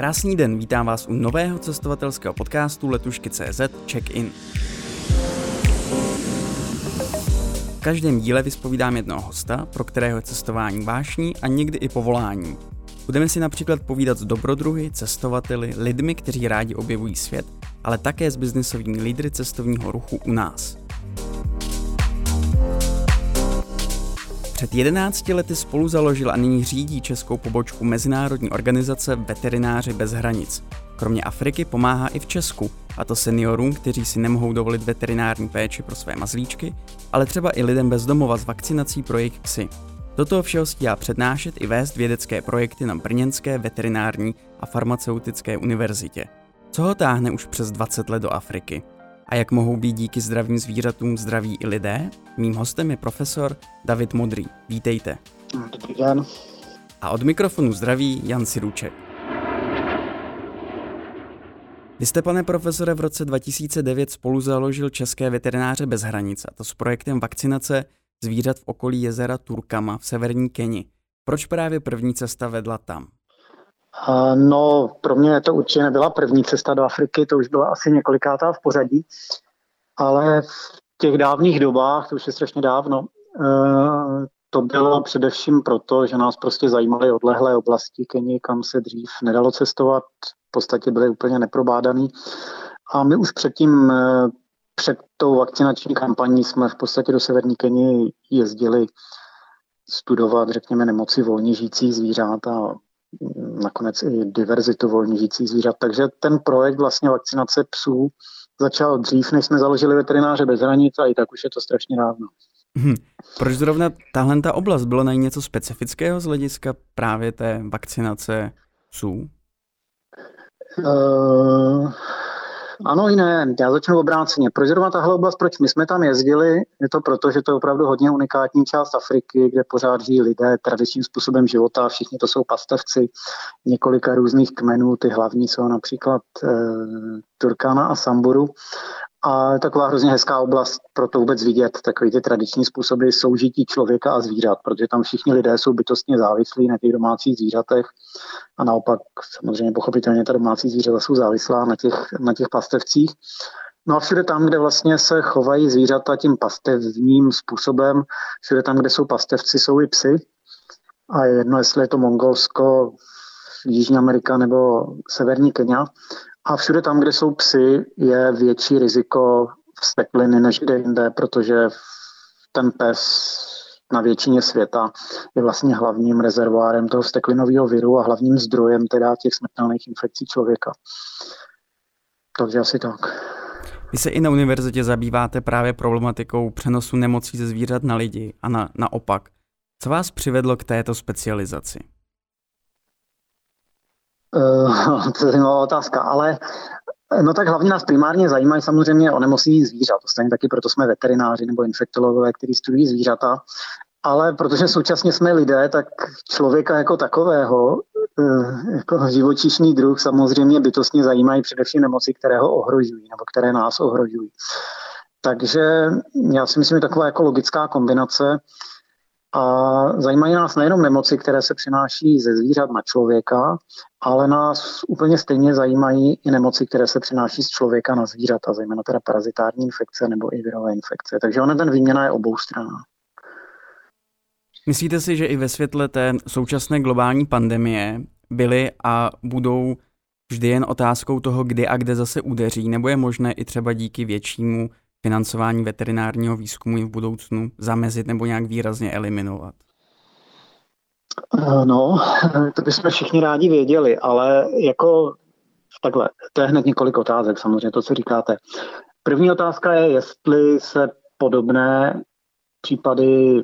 Krásný den, vítám vás u nového cestovatelského podcastu Letušky.cz Check-in. V každém díle vyspovídám jednoho hosta, pro kterého je cestování vášní a někdy i povolání. Budeme si například povídat s dobrodruhy, cestovateli, lidmi, kteří rádi objevují svět, ale také s biznisovými lídry cestovního ruchu u nás. Před 11 lety spolu založil a nyní řídí českou pobočku mezinárodní organizace Veterináři bez hranic. Kromě Afriky pomáhá i v Česku, a to seniorům, kteří si nemohou dovolit veterinární péči pro své mazlíčky, ale třeba i lidem bez domova s vakcinací pro jejich psy. Do toho všeho stíhá přednášet i vést vědecké projekty na Brněnské veterinární a farmaceutické univerzitě. Co ho táhne už přes 20 let do Afriky? A jak mohou být díky zdravým zvířatům zdraví i lidé? Mým hostem je profesor David Modrý. Vítejte. Dobrý den. A od mikrofonu zdraví Jan Siruček. Vy jste, pane profesore, v roce 2009 spolu založil České veterináře bez hranic, a to s projektem vakcinace zvířat v okolí jezera Turkama v severní Keni. Proč právě první cesta vedla tam? No, pro mě to určitě nebyla první cesta do Afriky, to už byla asi několikátá v pořadí, ale v těch dávných dobách, to už je strašně dávno, eh, to bylo především proto, že nás prostě zajímaly odlehlé oblasti Keni, kam se dřív nedalo cestovat, v podstatě byly úplně neprobádaný. A my už předtím, eh, před tou vakcinační kampaní jsme v podstatě do severní Keni jezdili studovat, řekněme, nemoci volně žijících zvířat a nakonec i diverzitu volně žijících zvířat. Takže ten projekt vlastně vakcinace psů začal dřív, než jsme založili veterináře bez hranic a i tak už je to strašně dávno. Hmm. Proč zrovna tahle ta oblast? Bylo na ní něco specifického z hlediska právě té vakcinace psů? Uh, ano i ne. Já začnu obráceně. Proč zrovna tahle oblast, proč my jsme tam jezdili? Je to proto, že to je opravdu hodně unikátní část Afriky, kde pořád žijí lidé tradičním způsobem života. Všichni to jsou pastevci několika různých kmenů. Ty hlavní jsou například e, Turkana a Samburu. A taková hrozně hezká oblast pro to vůbec vidět, takový ty tradiční způsoby soužití člověka a zvířat, protože tam všichni lidé jsou bytostně závislí na těch domácích zvířatech a naopak samozřejmě pochopitelně ta domácí zvířata jsou závislá na těch, na těch pastevcích. No a všude tam, kde vlastně se chovají zvířata tím pastevním způsobem, všude tam, kde jsou pastevci, jsou i psy. A je jedno, jestli je to Mongolsko, Jižní Amerika nebo Severní Kenia. A všude tam, kde jsou psy, je větší riziko vstekliny než kde jinde, protože ten pes na většině světa je vlastně hlavním rezervoárem toho steklinového viru a hlavním zdrojem teda těch smrtelných infekcí člověka. Takže asi tak. Vy se i na univerzitě zabýváte právě problematikou přenosu nemocí ze zvířat na lidi a na, naopak. Co vás přivedlo k této specializaci? Uh, to je zajímavá otázka, ale No tak hlavně nás primárně zajímají samozřejmě onemocnění zvířat. Stejně taky proto jsme veterináři nebo infektologové, kteří studují zvířata. Ale protože současně jsme lidé, tak člověka jako takového, eh, jako živočišný druh, samozřejmě bytostně zajímají především nemoci, které ho ohrožují nebo které nás ohrožují. Takže já si myslím, že taková jako logická kombinace a zajímají nás nejenom nemoci, které se přináší ze zvířat na člověka, ale nás úplně stejně zajímají i nemoci, které se přináší z člověka na zvířata, zejména teda parazitární infekce nebo i virové infekce. Takže ona ten výměna je obou strana. Myslíte si, že i ve světle té současné globální pandemie byly a budou vždy jen otázkou toho, kdy a kde zase udeří, nebo je možné i třeba díky většímu financování veterinárního výzkumu v budoucnu zamezit nebo nějak výrazně eliminovat? Eh, no, to bychom všichni rádi věděli, ale jako takhle, to je hned několik otázek, samozřejmě to, co říkáte. První otázka je, jestli se podobné případy,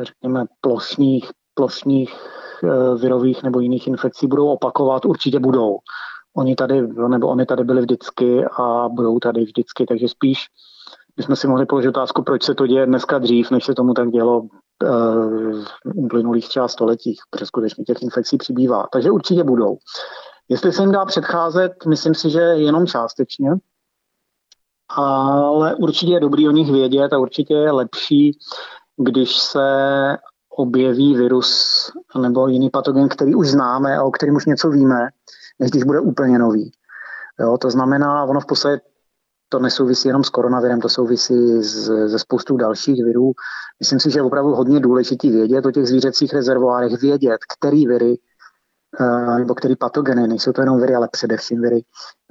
řekněme, plošních, plošních eh, virových nebo jiných infekcí budou opakovat, určitě budou. Oni tady, nebo oni tady byli vždycky a budou tady vždycky, takže spíš bychom si mohli položit otázku, proč se to děje dneska dřív, než se tomu tak dělo eh, v uplynulých třeba stoletích, protože skutečně těch infekcí přibývá. Takže určitě budou. Jestli se jim dá předcházet, myslím si, že jenom částečně, ale určitě je dobrý o nich vědět a určitě je lepší, když se objeví virus nebo jiný patogen, který už známe a o kterém už něco víme, než když bude úplně nový. Jo, to znamená, ono v podstatě to nesouvisí jenom s koronavirem, to souvisí ze spoustu dalších virů. Myslím si, že je opravdu hodně důležitý vědět o těch zvířecích rezervoárech, vědět, který viry eh, nebo který patogeny, nejsou to jenom viry, ale především viry,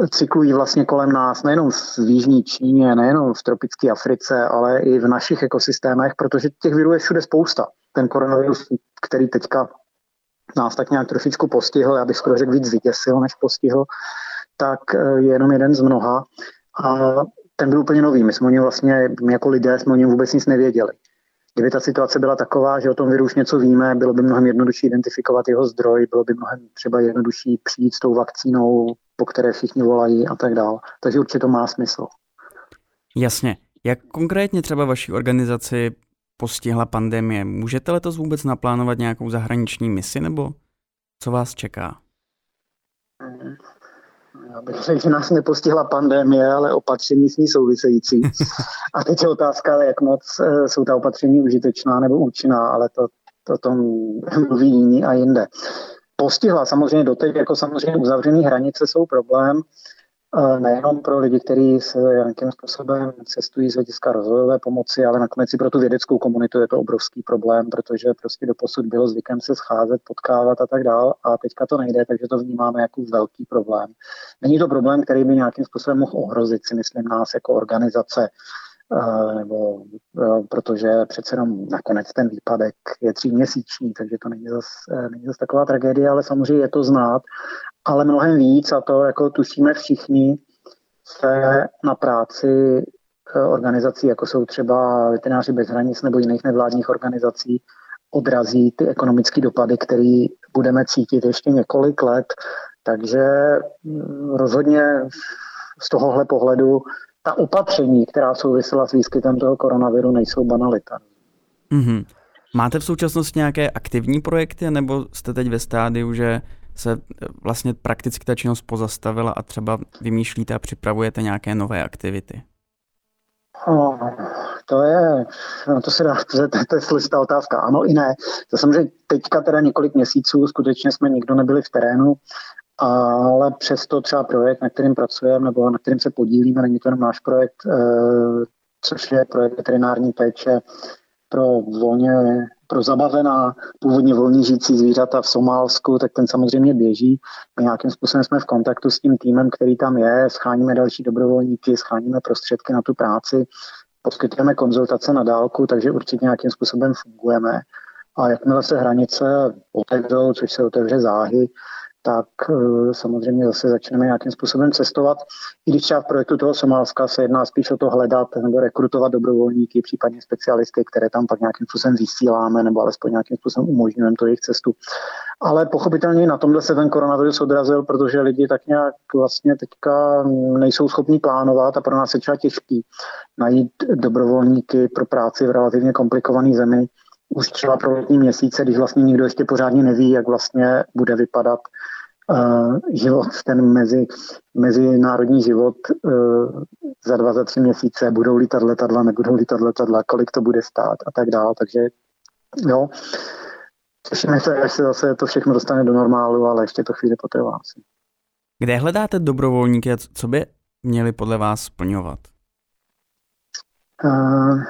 cyklují vlastně kolem nás, nejenom v Jižní Číně, nejenom v tropické Africe, ale i v našich ekosystémech, protože těch virů je všude spousta. Ten koronavirus, který teďka nás tak nějak trošičku postihl, já bych skoro řekl víc vyděsil, než postihl, tak eh, je jenom jeden z mnoha. A ten byl úplně nový. My jsme o něm vlastně, my jako lidé jsme o něm vůbec nic nevěděli. Kdyby ta situace byla taková, že o tom viru už něco víme, bylo by mnohem jednodušší identifikovat jeho zdroj, bylo by mnohem třeba jednodušší přijít s tou vakcínou, po které všichni volají a tak dále. Takže určitě to má smysl. Jasně. Jak konkrétně třeba vaší organizaci postihla pandemie? Můžete letos vůbec naplánovat nějakou zahraniční misi nebo co vás čeká? Řekl, že nás nepostihla pandemie, ale opatření s ní související. A teď je otázka, jak moc eh, jsou ta opatření užitečná nebo účinná, ale to, to tom mluví jiní a jinde. Postihla samozřejmě doteď, jako samozřejmě uzavřené hranice jsou problém, nejenom pro lidi, kteří se nějakým způsobem cestují z hlediska rozvojové pomoci, ale nakonec i pro tu vědeckou komunitu je to obrovský problém, protože prostě do posud bylo zvykem se scházet, potkávat a tak dál a teďka to nejde, takže to vnímáme jako velký problém. Není to problém, který by nějakým způsobem mohl ohrozit, si myslím, nás jako organizace, nebo protože přece jenom nakonec ten výpadek je tříměsíční, takže to není zase není zas taková tragédie, ale samozřejmě je to znát ale mnohem víc, a to jako tušíme všichni, se na práci eh, organizací, jako jsou třeba veterináři bez hranic nebo jiných nevládních organizací, odrazí ty ekonomické dopady, které budeme cítit ještě několik let. Takže mm, rozhodně z tohohle pohledu ta opatření, která souvisela s výskytem toho koronaviru, nejsou banalita. Mm-hmm. Máte v současnosti nějaké aktivní projekty, nebo jste teď ve stádiu, že se eh, vlastně prakticky ta činnost pozastavila a třeba vymýšlíte a připravujete nějaké nové aktivity? Oh, to je, no to se dá, to je, to je složitá otázka. Ano i ne. To samozřejmě teďka teda několik měsíců skutečně jsme nikdo nebyli v terénu, ale přesto třeba projekt, na kterým pracujeme nebo na kterým se podílíme, není to jenom náš projekt, eh, což je projekt veterinární péče pro volně pro zabavená, původně volně žijící zvířata v Somálsku, tak ten samozřejmě běží. My nějakým způsobem jsme v kontaktu s tím týmem, který tam je, scháníme další dobrovolníky, scháníme prostředky na tu práci, poskytujeme konzultace na dálku, takže určitě nějakým způsobem fungujeme. A jakmile se hranice otevřou, což se otevře záhy, tak eh, samozřejmě zase začneme nějakým způsobem cestovat. I když třeba v projektu toho Somálska se jedná spíš o to hledat nebo rekrutovat dobrovolníky, případně specialisty, které tam pak nějakým způsobem vysíláme nebo alespoň nějakým způsobem umožňujeme to jejich cestu. Ale pochopitelně na tomhle se ten koronavirus odrazil, protože lidi tak nějak vlastně teďka nejsou schopni plánovat a pro nás je třeba těžký najít dobrovolníky pro práci v relativně komplikované zemi už třeba pro letní měsíce, když vlastně nikdo ještě pořádně neví, jak vlastně bude vypadat uh, život, ten mezi, mezinárodní život uh, za dva, za tři měsíce, budou lítat letadla, nebudou lítat letadla, kolik to bude stát a tak dále. Takže jo, těšíme se, až se zase to všechno dostane do normálu, ale ještě to chvíli potrvá asi. Kde hledáte dobrovolníky a co by měli podle vás splňovat? Uh,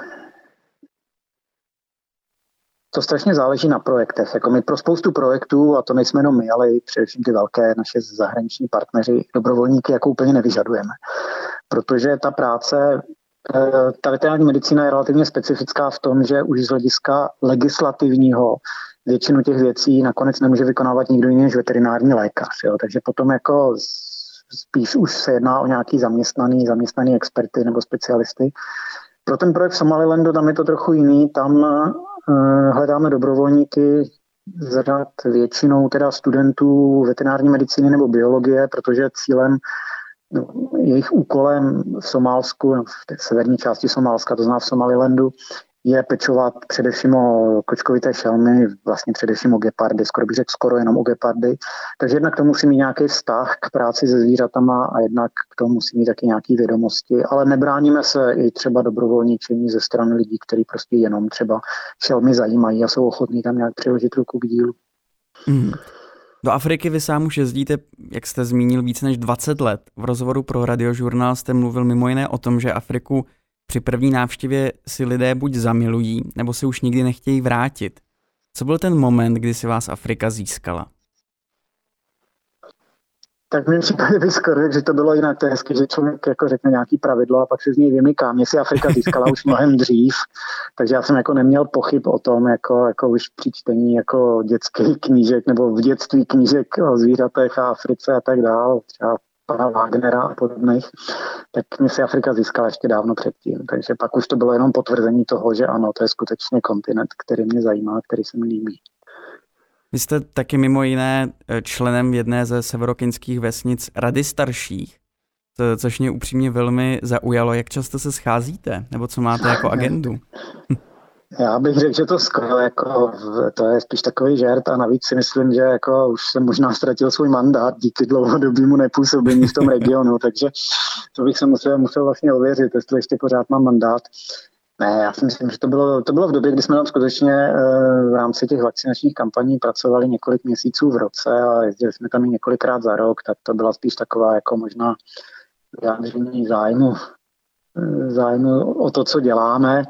to strašně záleží na projektech. Jako my pro spoustu projektů, a to nejsme jenom my, ale i především ty velké naše zahraniční partneři, dobrovolníky jako úplně nevyžadujeme. Protože ta práce, eh, ta veterinární medicína je relativně specifická v tom, že už z hlediska legislativního většinu těch věcí nakonec nemůže vykonávat nikdo jiný než veterinární lékař. Jo. Takže potom jako spíš už se jedná o nějaký zaměstnaný, zaměstnaný experty nebo specialisty. Pro ten projekt Somalilandu tam je to trochu jiný. Tam hledáme dobrovolníky z řad většinou teda studentů veterinární medicíny nebo biologie, protože cílem no, jejich úkolem v Somálsku, v té severní části Somálska, to zná v Somalilandu, je pečovat především o kočkovité šelmy, vlastně především o gepardy, skoro bych řekl skoro jenom o gepardy. Takže jednak to musí mít nějaký vztah k práci se zvířatama a jednak k tomu musí mít taky nějaké vědomosti, ale nebráníme se i třeba dobrovolničení ze strany lidí, kteří prostě jenom třeba šelmy zajímají a jsou ochotní tam nějak přiložit ruku k dílu. Mm. Do Afriky vy sám už jezdíte, jak jste zmínil, více než 20 let. V rozhovoru pro radiožurnál jste mluvil mimo jiné o tom, že Afriku při první návštěvě si lidé buď zamilují, nebo se už nikdy nechtějí vrátit. Co byl ten moment, kdy si vás Afrika získala? Tak mi případě by skoro, že to bylo jinak. To je hezky, že člověk jako řekne nějaký pravidlo a pak se z něj vymyká. Mě si Afrika získala už mnohem dřív, takže já jsem jako neměl pochyb o tom, jako, jako už při čtení jako dětských knížek nebo v dětství knížek o zvířatech a Africe a tak dále, třeba pana Wagnera a podobných, tak mě si Afrika získala ještě dávno předtím. Takže pak už to bylo jenom potvrzení toho, že ano, to je skutečně kontinent, který mě zajímá, který se mi líbí. Vy jste taky mimo jiné eh, členem jedné ze severokinských vesnic Rady starších, což mě upřímně velmi zaujalo. Jak často se scházíte, nebo co máte jako agendu? Já bych řekl, že to skoro jako, to je spíš takový žert a navíc si myslím, že jako už jsem možná ztratil svůj mandát díky dlouhodobému nepůsobení v tom regionu, takže to bych se musel, musel vlastně ověřit, jestli ještě pořád mám mandát. Ne, já si myslím, že to bylo, to bylo v době, kdy jsme tam skutečně eh, v rámci těch vakcinačních kampaní pracovali několik měsíců v roce a jezdili jsme tam i několikrát za rok, tak to byla spíš taková jako možná vyjádření zájmu, eh, zájmu o to, co děláme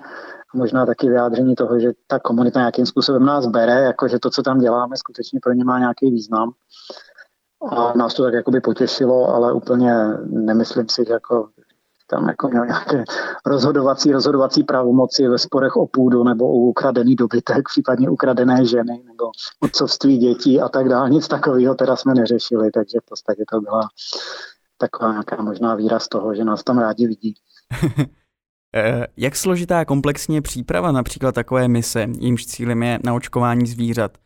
možná taky vyjádření toho, že ta komunita nějakým způsobem nás bere, jako že to, co tam děláme, skutečně pro ně má nějaký význam. A nás to tak jakoby potěšilo, ale úplně nemyslím si, že jako tam jako měl nějaké rozhodovací, rozhodovací pravomoci ve sporech o půdu nebo o ukradený dobytek, případně ukradené ženy nebo otcovství dětí a tak dále. Nic takového teda jsme neřešili, takže v podstatě to byla taková nějaká možná výraz toho, že nás tam rádi vidí. Eh, jak složitá a komplexní je příprava například takové mise, jímž cílem je naočkování zvířat?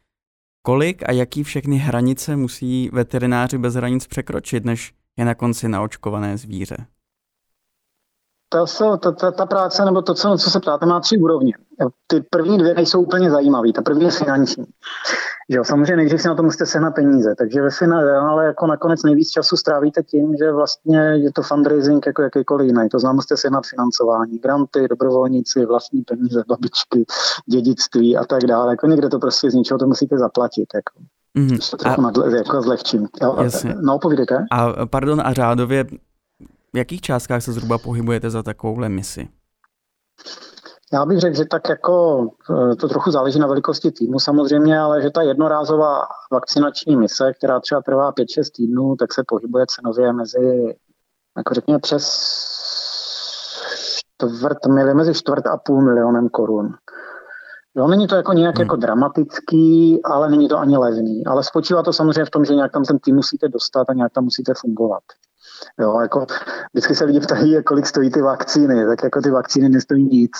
Kolik a jaký všechny hranice musí veterináři bez hranic překročit, než je na konci naočkované zvíře? ta, ta, ta, ta práce, nebo to, co, co se ptáte, má tři úrovně. Ty první dvě nejsou úplně zajímavé. Ta první je finanční. Že jo, samozřejmě nejdřív si na to musíte sehnat peníze, takže ve finále jako nakonec nejvíc času strávíte tím, že vlastně je to fundraising jako jakýkoliv jiný. To znamená, musíte sehnat financování, granty, dobrovolníci, vlastní peníze, babičky, dědictví a tak dále. Jako někde to prostě z ničeho to musíte zaplatit. Jako. Mm-hmm. To a... nadle, jako zlehčím. Jo, no, povídejte. A pardon, a řádově v jakých částkách se zhruba pohybujete za takovouhle misi? Já bych řekl, že tak jako eh, to trochu záleží na velikosti týmu samozřejmě, ale že ta jednorázová vakcinační mise, která třeba trvá 5-6 týdnů, tak se pohybuje cenově mezi, jako řekněme, přes čtvrt, mezi čtvrt a půl milionem korun. Jo, není to jako nějak hmm. jako dramatický, ale není to ani levný. Ale spočívá to samozřejmě v tom, že nějak tam ten tým musíte dostat a nějak tam musíte fungovat. Jo, jako vždycky se lidi ptají, kolik stojí ty vakcíny, tak jako ty vakcíny nestojí nic.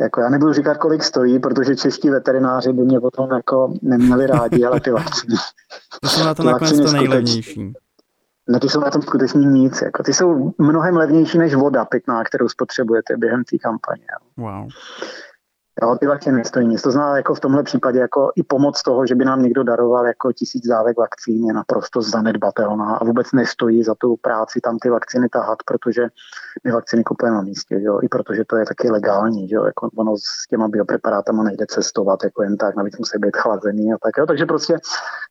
Jako já nebudu říkat, kolik stojí, protože čeští veterináři by mě potom jako neměli rádi, ale ty vakcíny. To jsou na to nakonec to nejlevnější. No ty jsou na tom skutečně nic. Jako, ty jsou mnohem levnější než voda pitná, kterou spotřebujete během té kampaně. Wow. Jo, ty vakcíny nestojí nic. To znamená jako v tomhle případě jako i pomoc toho, že by nám někdo daroval jako tisíc dávek vakcín je naprosto zanedbatelná a vůbec nestojí za tu práci tam ty vakcíny tahat, protože my vakcíny kupujeme na místě, jo? i protože to je taky legální, jo? Jako ono s těma biopreparátama nejde cestovat jako jen tak, navíc musí být chlazený a tak. Jo? Takže prostě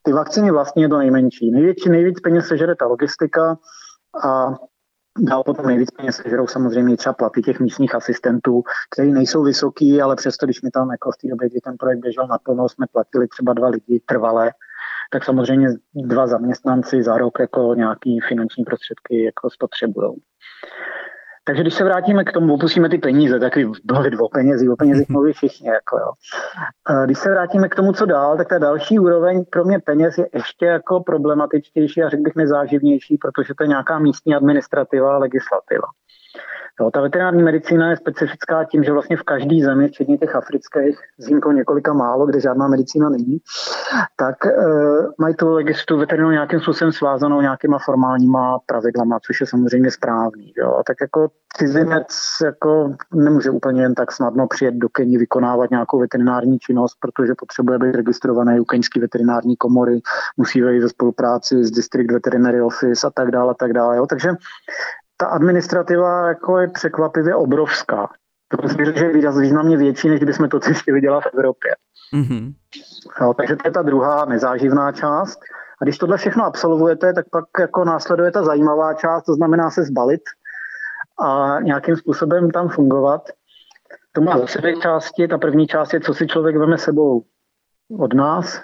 ty vakcíny vlastně je to nejmenší. Největší, nejvíc peněz sežere ta logistika a Dál potom nejvíc peněz sežerou samozřejmě třeba platy těch místních asistentů, kteří nejsou vysoký, ale přesto, když mi tam jako v té době, kdy ten projekt běžel naplno, jsme platili třeba dva lidi trvalé, tak samozřejmě dva zaměstnanci za rok jako nějaký finanční prostředky jako spotřebují. Takže když se vrátíme k tomu, opustíme ty peníze, tak byly o penězích, o penězích mluví všichni. Jako jo. Když se vrátíme k tomu, co dál, tak ta další úroveň, kromě peněz, je ještě jako problematičtější a řekl bych nezáživnější, protože to je nějaká místní administrativa a legislativa. Jo, ta veterinární medicína je specifická tím, že vlastně v každé zemi, včetně těch afrických, s výjimkou několika málo, kde žádná medicína není, tak e, mají tu legislativu veterinářů nějakým způsobem svázanou nějakýma formálníma pravidlama, což je samozřejmě správný. Jo. A tak jako cizinec jako nemůže úplně jen tak snadno přijet do Keni vykonávat nějakou veterinární činnost, protože potřebuje být registrovaný u keňské veterinární komory, musí vejít ze spolupráci s District Veterinary Office a tak dále, a tak dále. Jo. Takže ta administrativa jako je překvapivě obrovská. Myslím, že je významně větší, než kdybychom to chtěli dělat v Evropě. Mm-hmm. Jo, takže to je ta druhá nezáživná část. A když tohle všechno absolvujete, tak pak jako následuje ta zajímavá část, to znamená se zbalit a nějakým způsobem tam fungovat. To má zase dvě části. Ta první část je, co si člověk veme sebou od nás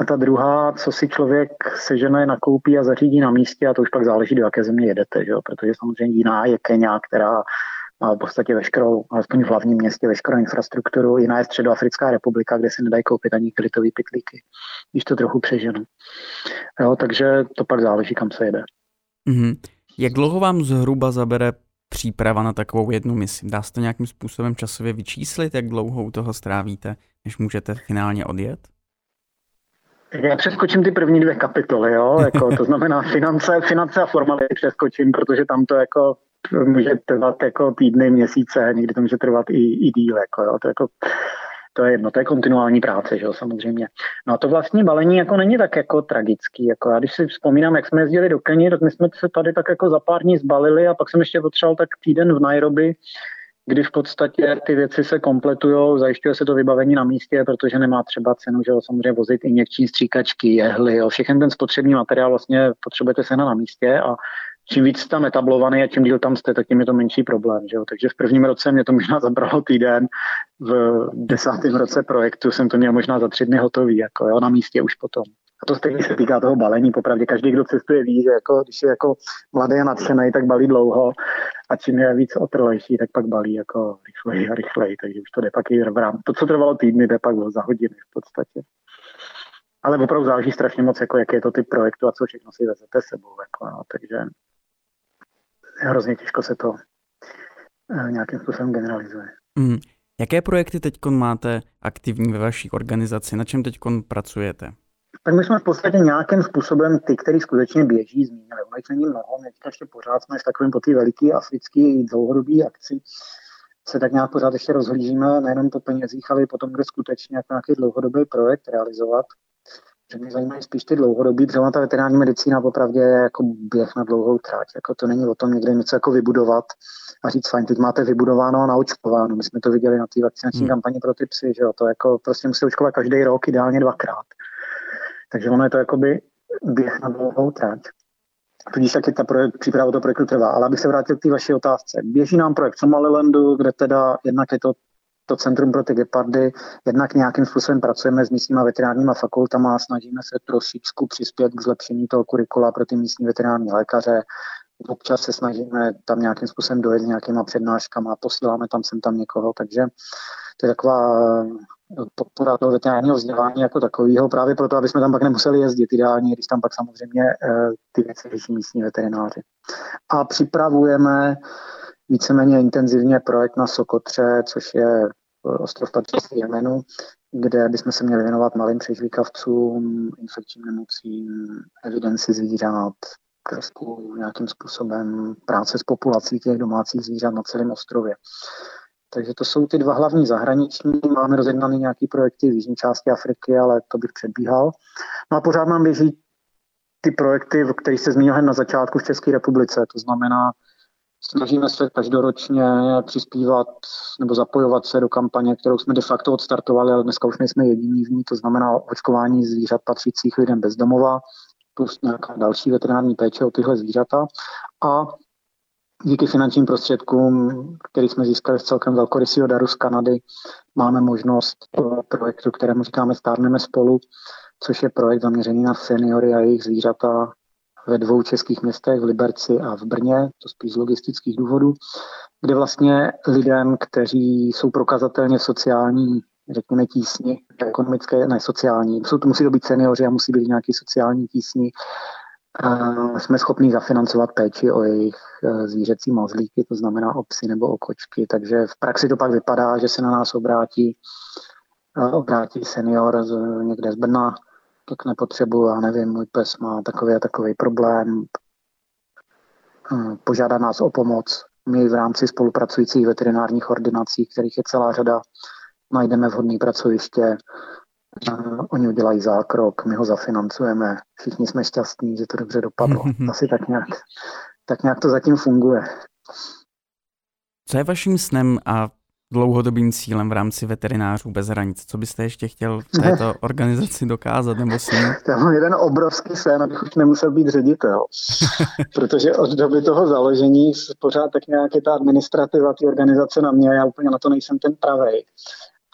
a ta druhá, co si člověk sežene, nakoupí a zařídí na místě a to už pak záleží, do jaké země jedete, že jo? protože samozřejmě jiná je Kenia, která má v podstatě veškerou, alespoň v hlavním městě, veškerou infrastrukturu. Jiná je Středoafrická republika, kde si nedají koupit ani krytový pitlíky, když to trochu přeženu. Jo, takže to pak záleží, kam se jede. Mm-hmm. Jak dlouho vám zhruba zabere příprava na takovou jednu misi? Dá se to nějakým způsobem časově vyčíslit, jak dlouho u toho strávíte, než můžete finálně odjet? Já přeskočím ty první dvě kapitoly, jo? Jako, to znamená finance, finance a formality přeskočím, protože tam to jako může trvat jako týdny, měsíce, někdy to může trvat i, i díl. Jako, jo? To, jako, to je jedno, to je kontinuální práce, že jo, samozřejmě. No a to vlastní balení jako není tak jako tragický. Jako já když si vzpomínám, jak jsme jezdili do Keni, tak my jsme se tady tak jako za pár dní zbalili a pak jsem ještě potřeboval tak týden v Nairobi, kdy v podstatě ty věci se kompletují, zajišťuje se to vybavení na místě, protože nemá třeba cenu, že ho samozřejmě vozit injekční stříkačky, jehly, jo, všechny ten spotřební materiál vlastně potřebujete se na místě a čím víc tam etablovaný a čím díl tam jste, tak tím je to menší problém. Že jo? Takže v prvním roce mě to možná zabralo týden, v desátém roce projektu jsem to měl možná za tři dny hotový, jako jo, na místě už potom. A to stejně se týká toho balení, popravdě každý, kdo cestuje, ví, že jako, když je jako mladý a nadšený, tak balí dlouho a čím je víc otrlejší, tak pak balí jako rychleji a rychleji, takže už to jde pak i v rám. To, co trvalo týdny, jde pak za hodiny v podstatě. Ale opravdu záleží strašně moc, jako, jaký je to typ projektu a co všechno si vezete sebou. Jako, no, takže hrozně těžko se to eh, nějakým způsobem generalizuje. Mm. Jaké projekty teď máte aktivní ve vaší organizaci? Na čem teď pracujete? Tak my jsme v podstatě nějakým způsobem ty, který skutečně běží, zmínili. Ono není mnoho, my ještě pořád jsme v takovém po té veliký africký dlouhodobý akci, se tak nějak pořád ještě rozhlížíme, nejenom po penězích, ale i potom, kde skutečně jako nějaký dlouhodobý projekt realizovat že mě zajímají spíš ty dlouhodobí, protože ta veterinární medicína opravdu je jako běh na dlouhou tráť. Jako to není o tom někde něco jako vybudovat a říct, fajn, teď máte vybudováno a naočkováno. My jsme to viděli na té vakcinační hmm. kampani pro ty psy, že jo, to jako prostě musí očkovat každý rok, ideálně dvakrát. Takže ono je to jakoby běh na dlouhou tráť. Tudíž taky ta projekt, příprava toho projektu trvá. Ale abych se vrátil k té vaší otázce. Běží nám projekt Somalilandu, kde teda jednak je to to Centrum pro ty gepardy. Jednak nějakým způsobem pracujeme s místníma veterinárníma fakultama a snažíme se trošičku přispět k zlepšení toho kurikula pro ty místní veterinární lékaře. Občas se snažíme tam nějakým způsobem dojet nějakýma přednáškama, posíláme tam sem tam někoho, takže to je taková podpora toho veterinárního vzdělání jako takového, právě proto, aby jsme tam pak nemuseli jezdit ideálně, když tam pak samozřejmě eh, ty věci řeší místní veterináři. A připravujeme víceméně intenzivně projekt na Sokotře, což je ostrov patřící Jemenu, kde bychom se měli věnovat malým přežvíkavcům, infekčním nemocím, evidenci zvířat, trošku nějakým způsobem práce s populací těch domácích zvířat na celém ostrově. Takže to jsou ty dva hlavní zahraniční. Máme rozjednané nějaké projekty v jižní části Afriky, ale to bych předbíhal. No a pořád nám běží ty projekty, které jste zmínil na začátku v České republice. To znamená Snažíme se každoročně přispívat nebo zapojovat se do kampaně, kterou jsme de facto odstartovali, ale dneska už nejsme jediní v ní, to znamená očkování zvířat patřících lidem bez domova, plus nějaká další veterinární péče o tyhle zvířata. A díky finančním prostředkům, který jsme získali z celkem velkorysího daru z Kanady, máme možnost projektu, kterému říkáme Stárneme spolu, což je projekt zaměřený na seniory a jejich zvířata ve dvou českých městech, v Liberci a v Brně, to spíš z logistických důvodů, kde vlastně lidem, kteří jsou prokazatelně sociální, řekněme tísni, ekonomické, ne sociální, jsou to musí to být seniori a musí být nějaký sociální tísni, jsme schopni zafinancovat péči o jejich e, zvířecí mazlíky, to znamená o psy nebo o kočky. Takže v praxi to pak vypadá, že se na nás obrátí, e, obrátí senior z, někde z Brna, tak nepotřebuju, já nevím, můj pes má takový a takový problém, hm, požádá nás o pomoc. My v rámci spolupracujících veterinárních ordinací, kterých je celá řada, najdeme vhodné pracoviště, oni udělají zákrok, my ho zafinancujeme, všichni jsme šťastní, že to dobře dopadlo. Asi tak nějak, tak nějak to zatím funguje. Co je vaším snem a dlouhodobým cílem v rámci veterinářů bez hranic? Co byste ještě chtěl v této organizaci dokázat nebo s ním? Já mám jeden obrovský sen, abych už nemusel být ředitel. Protože od doby toho založení pořád tak nějak je ta administrativa ty organizace na mě, já úplně na to nejsem ten pravej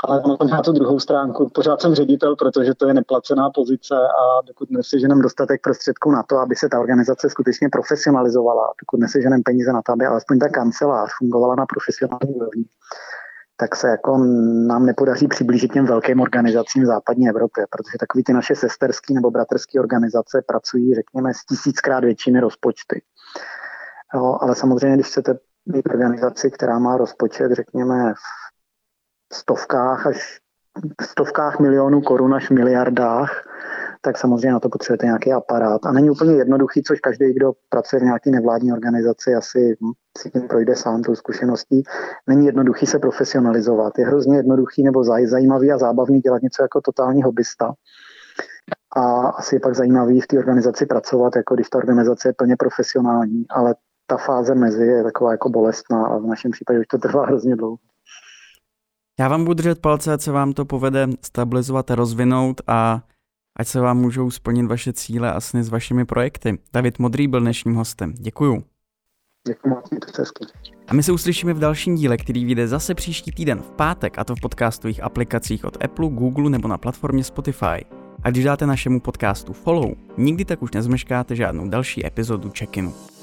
ale ono má tu druhou stránku. Pořád jsem ředitel, protože to je neplacená pozice a dokud neseženem dostatek prostředků na to, aby se ta organizace skutečně profesionalizovala, dokud neseženem peníze na to, aby alespoň ta kancelář fungovala na profesionální úrovni, tak se jako nám nepodaří přiblížit těm velkým organizacím v západní Evropě, protože takový ty naše sesterský nebo bratrské organizace pracují, řekněme, s tisíckrát většími rozpočty. Jo, ale samozřejmě, když chcete mít organizaci, která má rozpočet, řekněme, stovkách až stovkách milionů korun až miliardách, tak samozřejmě na to potřebujete nějaký aparát. A není úplně jednoduchý, což každý, kdo pracuje v nějaké nevládní organizaci, asi si tím projde sám tou zkušeností. Není jednoduchý se profesionalizovat. Je hrozně jednoduchý nebo zajímavý a zábavný dělat něco jako totální hobbysta. A asi je pak zajímavý v té organizaci pracovat, jako když ta organizace je plně profesionální, ale ta fáze mezi je taková jako bolestná a v našem případě už to trvá hrozně dlouho. Já vám budu držet palce, ať se vám to povede stabilizovat a rozvinout a ať se vám můžou splnit vaše cíle a sny s vašimi projekty. David Modrý byl dnešním hostem. Děkuju. Děkuji, A my se uslyšíme v dalším díle, který vyjde zase příští týden v pátek, a to v podcastových aplikacích od Apple, Google nebo na platformě Spotify. A když dáte našemu podcastu follow, nikdy tak už nezmeškáte žádnou další epizodu check-inu.